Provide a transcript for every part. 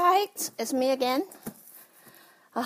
Guys, it's me again.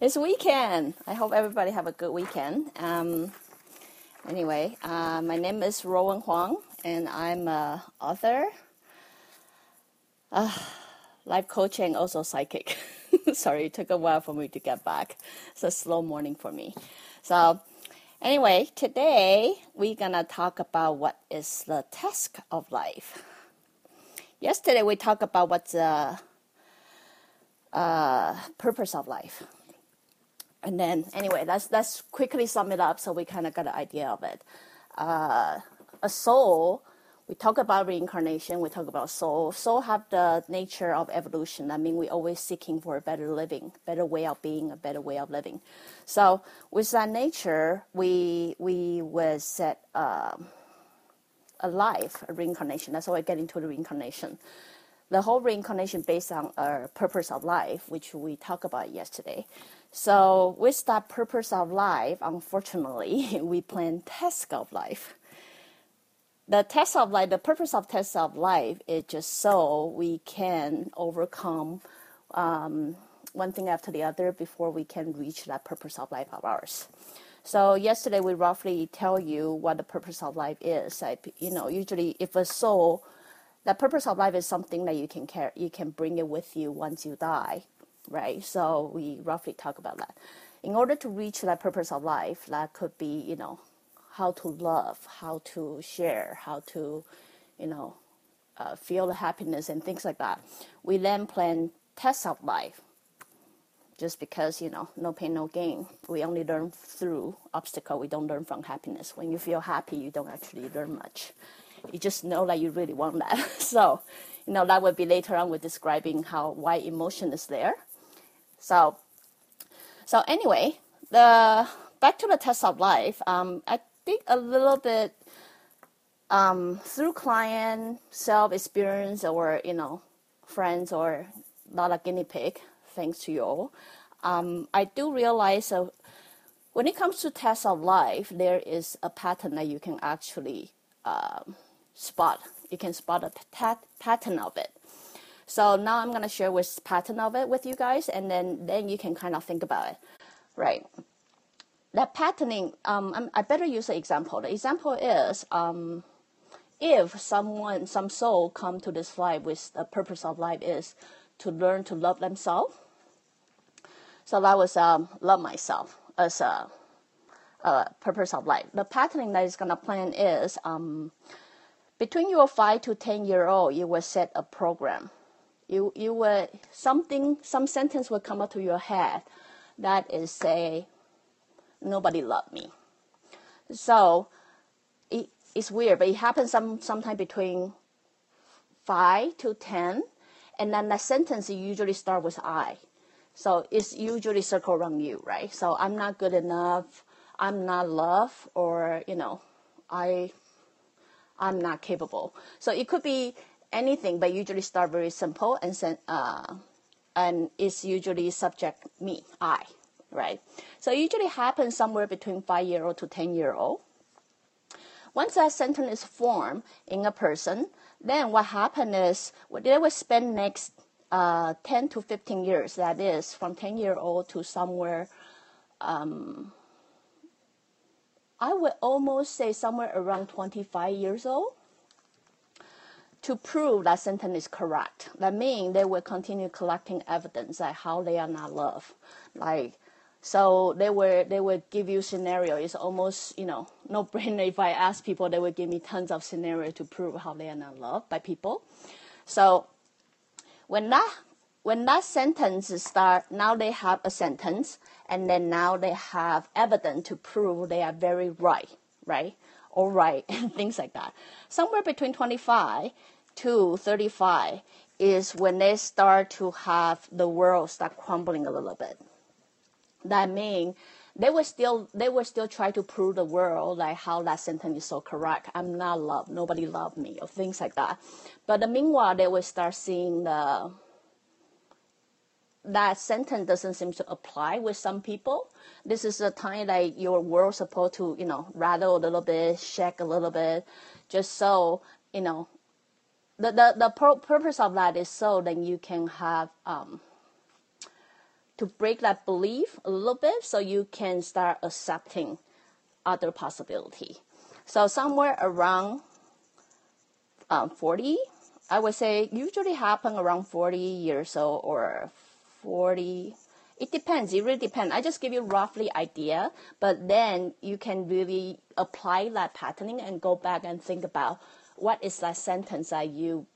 it's weekend. I hope everybody have a good weekend. Um, anyway, uh, my name is Rowan Huang, and I'm a author, uh, life coach, and also psychic. Sorry, it took a while for me to get back. It's a slow morning for me. So, anyway, today we're gonna talk about what is the task of life. Yesterday we talked about what's the uh, purpose of life. And then, anyway, let's let's quickly sum it up so we kind of got an idea of it. Uh, a soul. We talk about reincarnation. We talk about soul. Soul have the nature of evolution. I mean, we're always seeking for a better living, better way of being, a better way of living. So, with that nature, we we was set um, a life, a reincarnation. That's why I get into the reincarnation. The whole reincarnation based on our purpose of life, which we talked about yesterday. So with that purpose of life, unfortunately, we plan task of life. The test of life, the purpose of test of life is just so we can overcome um, one thing after the other before we can reach that purpose of life of ours. So yesterday we roughly tell you what the purpose of life is. I, you know, usually if a soul, the purpose of life is something that you can care, you can bring it with you once you die right? So we roughly talk about that. In order to reach that purpose of life, that could be, you know, how to love, how to share, how to, you know, uh, feel the happiness and things like that. We then plan tests of life. Just because you know, no pain, no gain. We only learn through obstacle. We don't learn from happiness. When you feel happy, you don't actually learn much. You just know that you really want that. so, you know, that would be later on with describing how why emotion is there so, so anyway, the back to the test of life. Um, I think a little bit um, through client self experience or you know friends or not a guinea pig. Thanks to you all, um, I do realize uh, when it comes to test of life, there is a pattern that you can actually um, spot. You can spot a pat- pattern of it. So now I'm gonna share with pattern of it with you guys, and then then you can kind of think about it, right? That patterning, um, I better use an example. The example is, um, if someone, some soul come to this life with the purpose of life is to learn to love themselves. So that was um, love myself as a, a, purpose of life. The patterning that is gonna plan is um, between your five to ten year old, you will set a program. You you will something some sentence will come up to your head that is say nobody loved me. So it, it's weird but it happens some sometime between five to ten and then the sentence usually start with i so it's usually circle around you right so i'm not good enough i'm not love or you know i i'm not capable so it could be anything, but usually start very simple and send, uh, and it's usually subject me, I, right? So it usually happens somewhere between five year old to 10 year old. Once that sentence is formed in a person, then what happens is they will spend next uh, 10 to 15 years, that is from 10 year old to somewhere, um, I would almost say somewhere around 25 years old to prove that sentence is correct. That means they will continue collecting evidence that how they are not loved. Like, so they will they will give you scenario. It's almost you know no brainer. If I ask people, they will give me tons of scenario to prove how they are not loved by people. So when that when that sentence start, now they have a sentence, and then now they have evidence to prove they are very right, right, all right, and things like that. Somewhere between 25 to 35 is when they start to have the world start crumbling a little bit. That means they will still they will still try to prove the world like how that sentence is so correct. I'm not loved, nobody loved me, or things like that. But the meanwhile, they will start seeing the that sentence doesn't seem to apply with some people. This is a time that your world supposed to, you know, rattle a little bit, shake a little bit, just so, you know, the, the, the purpose of that is so that you can have, um, to break that belief a little bit so you can start accepting other possibility. So somewhere around um, 40, I would say usually happen around 40 years old or 40 it depends it really depends i just give you roughly idea but then you can really apply that patterning and go back and think about what is that sentence that you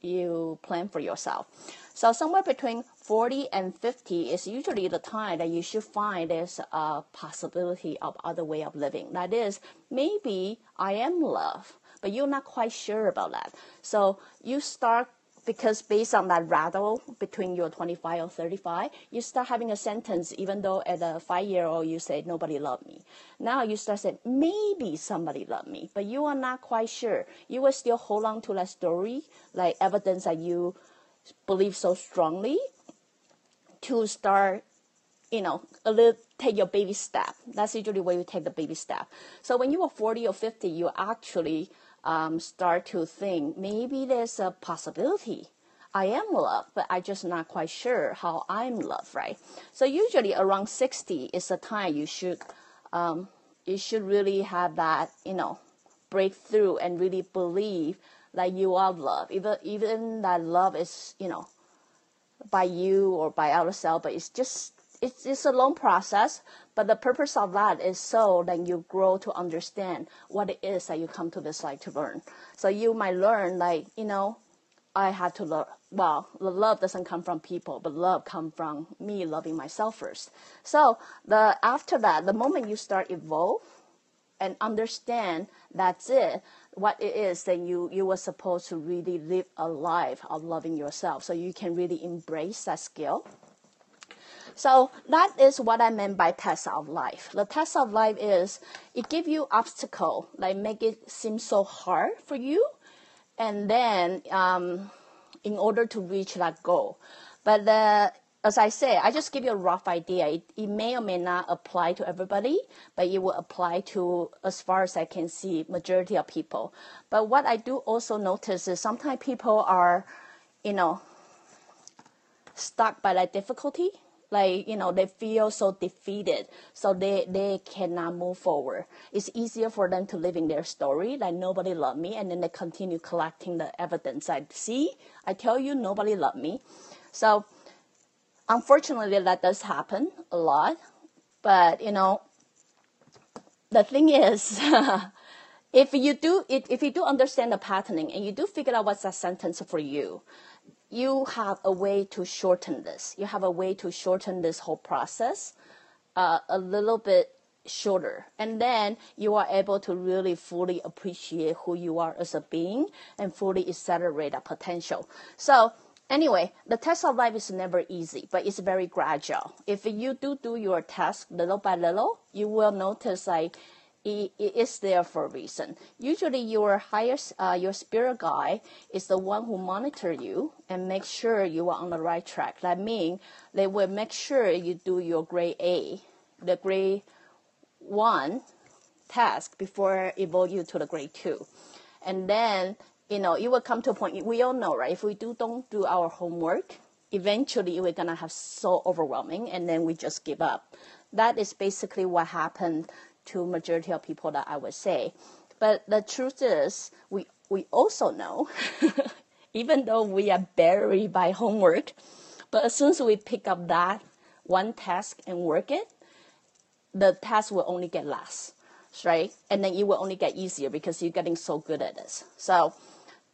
you plan for yourself. So somewhere between 40 and 50 is usually the time that you should find there's a uh, possibility of other way of living. That is maybe i am love but you're not quite sure about that. So you start because based on that rattle between your 25 or 35, you start having a sentence, even though at a five year old you say, nobody loved me. Now you start saying, maybe somebody loved me, but you are not quite sure. You will still hold on to that story, like evidence that you believe so strongly to start, you know, a little, take your baby step. That's usually where you take the baby step. So when you are 40 or 50, you actually um, start to think maybe there's a possibility I am loved, but I'm just not quite sure how I'm loved, right? So usually around 60 is the time you should um, you should really have that, you know, breakthrough and really believe that you are loved. Even even that love is, you know, by you or by ourselves, but it's just it's, it's a long process, but the purpose of that is so that you grow to understand what it is that you come to this life to learn. So you might learn like, you know, I have to learn, well, the love doesn't come from people, but love come from me loving myself first. So the, after that, the moment you start evolve and understand that's it, what it is then you, you were supposed to really live a life of loving yourself. So you can really embrace that skill so that is what I meant by test of life. The test of life is it give you obstacle, like make it seem so hard for you, and then um, in order to reach that goal. But the as I say, I just give you a rough idea. It, it, may or may not apply to everybody, but it will apply to, as far as I can see, majority of people. But what I do also notice is sometimes people are, you know, stuck by that difficulty like you know they feel so defeated so they they cannot move forward. It's easier for them to live in their story like nobody loved me and then they continue collecting the evidence. I see i tell you nobody loved me. So unfortunately that does happen a lot but you know the thing is if you do if you do understand the patterning and you do figure out what's that sentence for you you have a way to shorten this. You have a way to shorten this whole process uh, a little bit shorter. And then you are able to really fully appreciate who you are as a being and fully accelerate that potential. So anyway, the test of life is never easy, but it's very gradual. If you do do your task little by little, you will notice like it, it is there for a reason. Usually, your highest, uh, your spirit guide is the one who monitor you and make sure you are on the right track. That means they will make sure you do your grade A, the grade one task before evolve you to the grade two, and then you know you will come to a point. We all know, right? If we do don't do our homework, eventually we're gonna have so overwhelming, and then we just give up. That is basically what happened to majority of people that I would say. But the truth is, we we also know, even though we are buried by homework, but as soon as we pick up that one task and work it, the task will only get less, right? And then it will only get easier because you're getting so good at this. So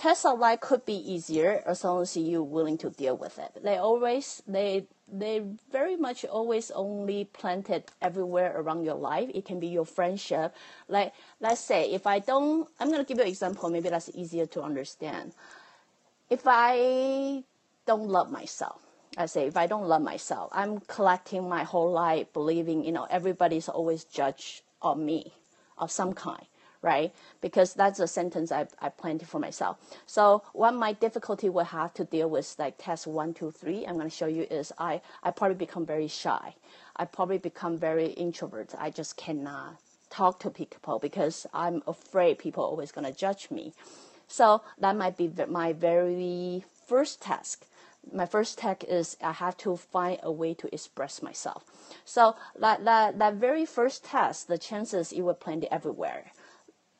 test of life could be easier as long as you're willing to deal with it. They always they they very much always only planted everywhere around your life. It can be your friendship. Like let's say if I don't I'm gonna give you an example, maybe that's easier to understand. if I don't love myself, I say if I don't love myself, I'm collecting my whole life believing, you know, everybody's always judge of me of some kind, right? Because that's a sentence I, I planted for myself. So what my difficulty will have to deal with like test one, two, three, I'm gonna show you is I, I probably become very shy. I probably become very introvert. I just cannot talk to people because I'm afraid people are always gonna judge me. So that might be my very first task my first task is I have to find a way to express myself. So that, that, that very first test, the chances it will plenty everywhere.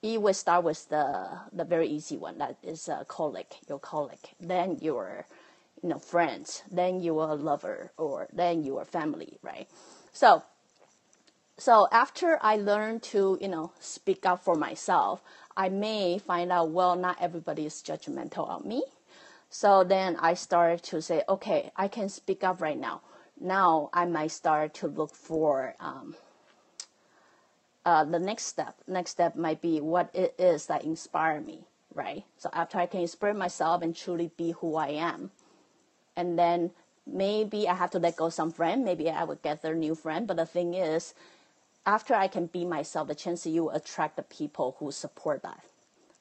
It will start with the, the very easy one, that is a colleague, your colleague. Then your, you know, friends, then your lover, or then your family, right? So, so after I learn to, you know, speak up for myself, I may find out, well, not everybody is judgmental of me so then I started to say, okay, I can speak up right now. Now I might start to look for um, uh, the next step. Next step might be what it is that inspire me, right? So after I can inspire myself and truly be who I am, and then maybe I have to let go some friend. Maybe I would gather new friend. But the thing is, after I can be myself, the chance you attract the people who support that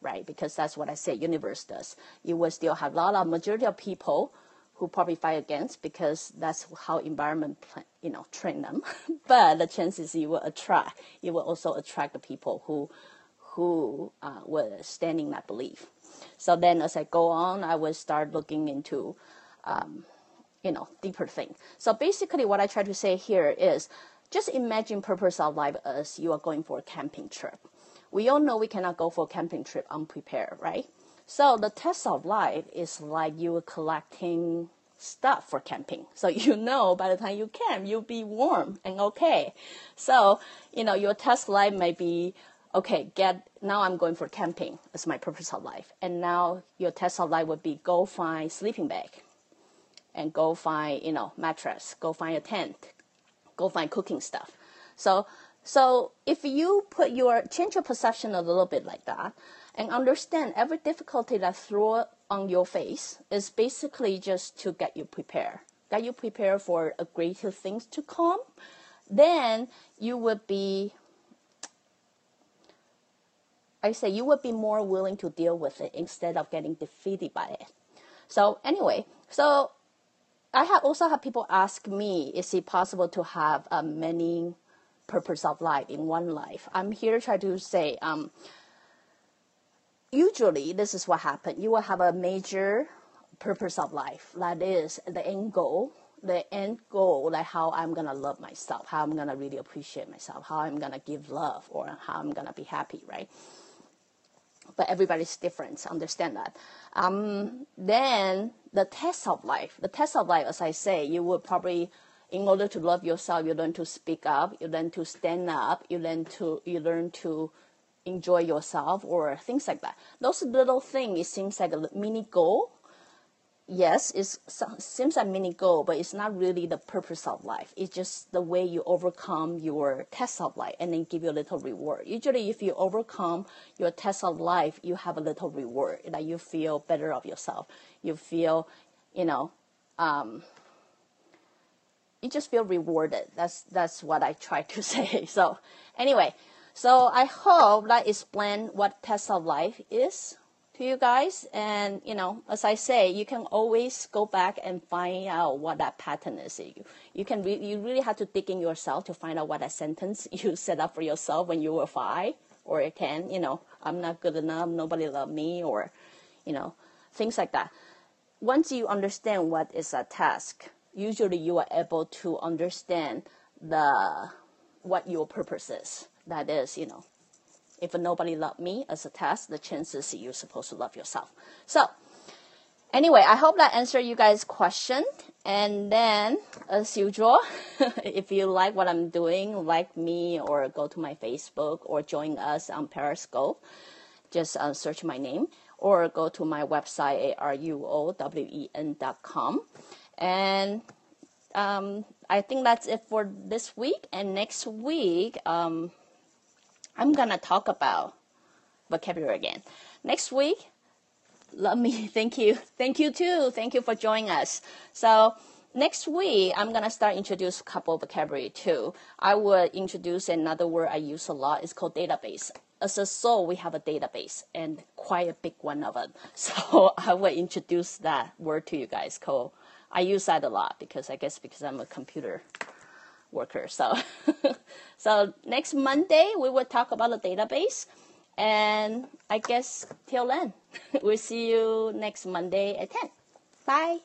right? Because that's what I say universe does. You will still have a lot of majority of people who probably fight against because that's how environment you know train them. but the chances you will attract, you will also attract the people who who uh, will stand in that belief. So then, as I go on, I will start looking into, um, you know, deeper thing. So basically, what I try to say here is, just imagine purpose of life as you are going for a camping trip we all know we cannot go for a camping trip unprepared, right? So the test of life is like you are collecting stuff for camping. So you know by the time you camp, you'll be warm and okay. So, you know, your test life may be, okay, get, now I'm going for camping as my purpose of life. And now your test of life would be go find sleeping bag and go find, you know, mattress, go find a tent, go find cooking stuff. So so if you put your change your perception a little bit like that and understand every difficulty that throw on your face is basically just to get you prepared, get you prepared for a greater things to come, then you would be I say you would be more willing to deal with it instead of getting defeated by it. So anyway, so I have also had people ask me, is it possible to have a many purpose of life in one life. I'm here to try to say, um, usually this is what happens. You will have a major purpose of life. That is the end goal. The end goal, like how I'm gonna love myself, how I'm gonna really appreciate myself, how I'm gonna give love, or how I'm gonna be happy, right? But everybody's different. Understand that. Um, then the test of life. The test of life, as I say, you will probably in order to love yourself, you learn to speak up, you learn to stand up, you learn to you learn to enjoy yourself or things like that. Those little things, it seems like a mini goal. Yes, it seems like mini goal, but it's not really the purpose of life. It's just the way you overcome your test of life and then give you a little reward. Usually, if you overcome your test of life, you have a little reward that you feel better of yourself. You feel, you know, um, you just feel rewarded. That's that's what I try to say. So anyway, so I hope that explain what test of life is to you guys. And you know, as I say, you can always go back and find out what that pattern is. You you can re- you really have to dig in yourself to find out what that sentence you set up for yourself when you were five or ten. You know, I'm not good enough. Nobody love me, or you know, things like that. Once you understand what is a task usually you are able to understand the what your purpose is. That is, you know, if nobody loved me as a test, the chances you're supposed to love yourself. So anyway, I hope that answered you guys' question. And then, as usual, if you like what I'm doing, like me, or go to my Facebook or join us on Periscope, just uh, search my name or go to my website, aruowen.com. And um, I think that's it for this week. And next week, um, I'm gonna talk about vocabulary again. Next week, let me thank you. Thank you too. Thank you for joining us. So next week, I'm gonna start introduce a couple of vocabulary too. I will introduce another word I use a lot. It's called database. As a soul, we have a database and quite a big one of it. So I will introduce that word to you guys. Called I use that a lot because I guess because I'm a computer worker. So so next Monday we will talk about the database. And I guess till then, we'll see you next Monday at 10. Bye.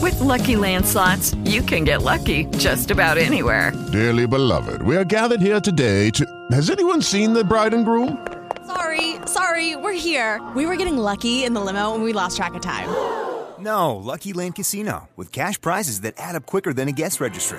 With LuckyLand Slots, you can get lucky just about anywhere. Dearly beloved, we are gathered here today to. Has anyone seen the bride and groom? Sorry, sorry, we're here. We were getting lucky in the limo and we lost track of time. No, Lucky Land Casino, with cash prizes that add up quicker than a guest registry.